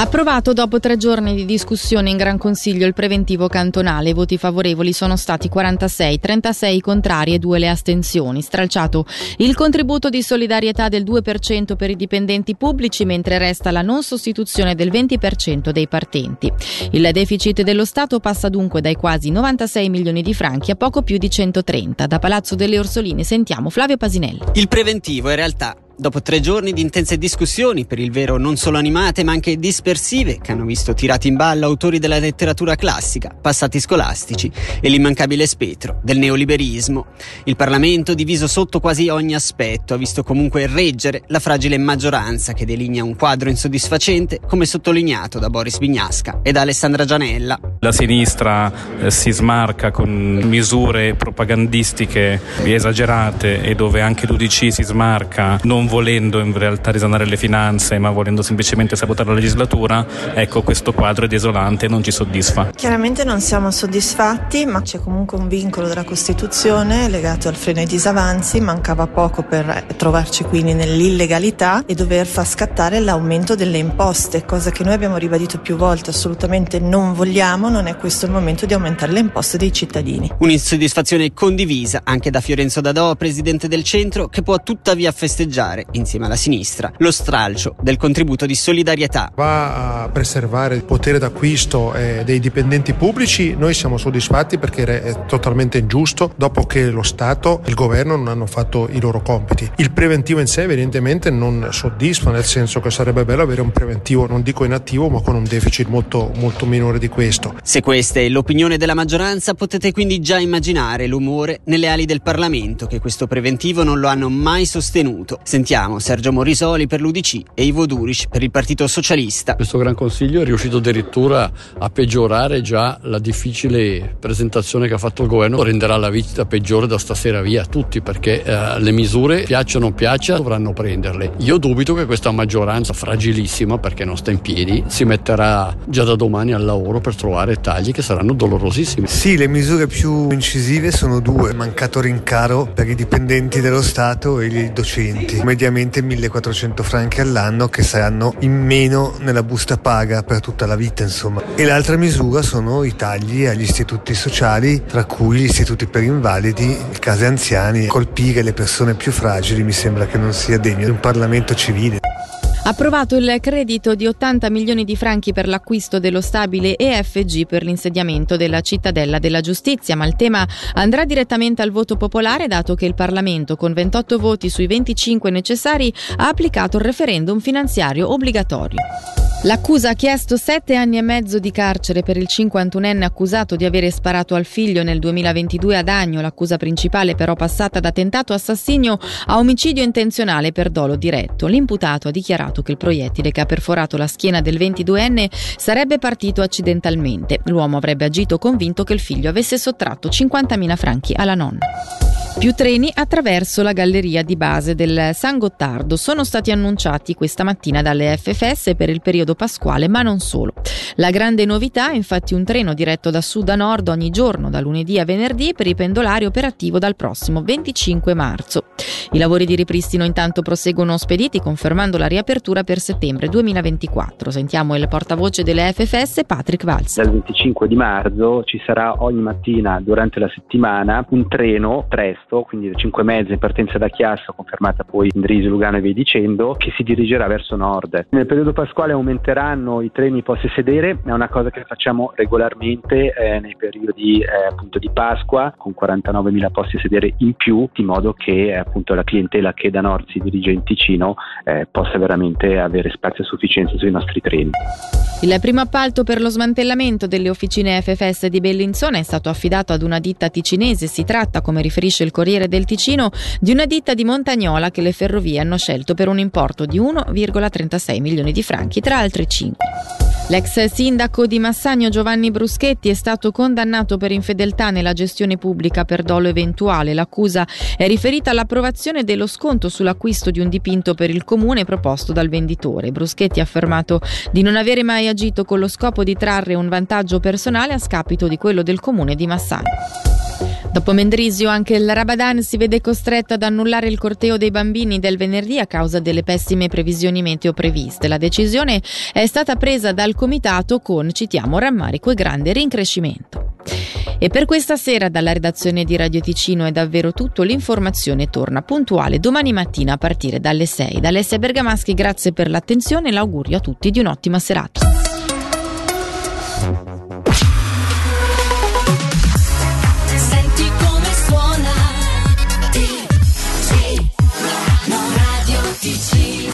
Approvato dopo tre giorni di discussione in Gran Consiglio il preventivo cantonale. Voti favorevoli sono stati 46, 36 contrari e 2 le astensioni. Stralciato il contributo di solidarietà del 2% per i dipendenti pubblici, mentre resta la non sostituzione del 20% dei partenti. Il deficit dello Stato passa dunque dai quasi 96 milioni di franchi a poco più di 130. Da Palazzo delle Orsoline sentiamo Flavio Pasinelli. Il preventivo in realtà Dopo tre giorni di intense discussioni, per il vero non solo animate ma anche dispersive, che hanno visto tirati in ballo autori della letteratura classica, passati scolastici e l'immancabile spettro del neoliberismo, il Parlamento, diviso sotto quasi ogni aspetto, ha visto comunque reggere la fragile maggioranza che delinea un quadro insoddisfacente, come sottolineato da Boris Vignasca e da Alessandra Gianella. La sinistra eh, si smarca con misure propagandistiche esagerate e dove anche l'UDC si smarca non volendo in realtà risanare le finanze ma volendo semplicemente sabotare la legislatura, ecco questo quadro è desolante e non ci soddisfa. Chiaramente non siamo soddisfatti ma c'è comunque un vincolo della Costituzione legato al freno ai disavanzi, mancava poco per trovarci quindi nell'illegalità e dover far scattare l'aumento delle imposte, cosa che noi abbiamo ribadito più volte, assolutamente non vogliamo, non è questo il momento di aumentare le imposte dei cittadini. Un'insoddisfazione condivisa anche da Fiorenzo Dadò, presidente del centro, che può tuttavia festeggiare preservare, insieme alla sinistra, lo stralcio del contributo di solidarietà. Va a preservare il potere d'acquisto eh, dei dipendenti pubblici, noi siamo soddisfatti perché è totalmente ingiusto dopo che lo Stato e il governo non hanno fatto i loro compiti. Il preventivo in sé evidentemente non soddisfa, nel senso che sarebbe bello avere un preventivo, non dico inattivo, ma con un deficit molto, molto minore di questo. Se questa è l'opinione della maggioranza, potete quindi già immaginare l'umore nelle ali del Parlamento che questo preventivo non lo hanno mai sostenuto. Sentiamo Sentiamo Sergio Morisoli per l'UDC e Ivo Duric per il Partito Socialista. Questo Gran Consiglio è riuscito addirittura a peggiorare già la difficile presentazione che ha fatto il governo, renderà la vita peggiore da stasera via a tutti perché eh, le misure, piacciono o non piaccia, dovranno prenderle. Io dubito che questa maggioranza fragilissima, perché non sta in piedi, si metterà già da domani al lavoro per trovare tagli che saranno dolorosissimi. Sì, le misure più incisive sono due, mancato rincaro per i dipendenti dello Stato e i docenti mediamente 1400 franchi all'anno che saranno in meno nella busta paga per tutta la vita insomma. E l'altra misura sono i tagli agli istituti sociali, tra cui gli istituti per invalidi, case anziani. Colpire le persone più fragili mi sembra che non sia degno di un Parlamento civile. Approvato il credito di 80 milioni di franchi per l'acquisto dello stabile EFG per l'insediamento della cittadella della giustizia, ma il tema andrà direttamente al voto popolare dato che il Parlamento con 28 voti sui 25 necessari ha applicato il referendum finanziario obbligatorio. L'accusa ha chiesto sette anni e mezzo di carcere per il 51enne accusato di avere sparato al figlio nel 2022 ad Agno. L'accusa principale però passata da tentato assassinio a omicidio intenzionale per dolo diretto. L'imputato ha dichiarato che il proiettile che ha perforato la schiena del 22enne sarebbe partito accidentalmente. L'uomo avrebbe agito convinto che il figlio avesse sottratto 50.000 franchi alla nonna. Più treni attraverso la galleria di base del San Gottardo sono stati annunciati questa mattina dalle FFS per il periodo pasquale, ma non solo. La grande novità è infatti un treno diretto da sud a nord ogni giorno, da lunedì a venerdì, per i pendolari operativo dal prossimo 25 marzo. I lavori di ripristino intanto proseguono spediti, confermando la riapertura per settembre 2024. Sentiamo il portavoce delle FFS, Patrick Valls. Dal 25 di marzo ci sarà ogni mattina durante la settimana un treno presto presto, quindi 5 mezzi in partenza da Chiasso, confermata poi in Drisi, Lugano e via dicendo, che si dirigerà verso nord. Nel periodo pasquale aumenteranno i treni posti sedere, è una cosa che facciamo regolarmente eh, nei periodi eh, appunto di Pasqua con 49.000 posti sedere in più, di modo che eh, appunto la clientela che da nord si dirige in Ticino eh, possa veramente avere spazio a sufficienza sui nostri treni. Il primo appalto per lo smantellamento delle officine FFS di Bellinzona è stato affidato ad una ditta ticinese. Si tratta, come riferisce il Corriere del Ticino, di una ditta di Montagnola che le ferrovie hanno scelto per un importo di 1,36 milioni di franchi, tra altri 5. L'ex sindaco di Massagno Giovanni Bruschetti è stato condannato per infedeltà nella gestione pubblica per dolo eventuale. L'accusa è riferita all'approvazione dello sconto sull'acquisto di un dipinto per il comune proposto dal venditore. Bruschetti ha affermato di non avere mai agito con lo scopo di trarre un vantaggio personale a scapito di quello del comune di Massagno. Dopo Mendrisio anche il Rabadan si vede costretto ad annullare il corteo dei bambini del venerdì a causa delle pessime previsioni meteo previste. La decisione è stata presa dal comitato con, citiamo, rammarico e grande rincrescimento. E per questa sera dalla redazione di Radio Ticino è davvero tutto. L'informazione torna puntuale domani mattina a partire dalle 6. Da Alessia Bergamaschi grazie per l'attenzione e l'augurio a tutti di un'ottima serata.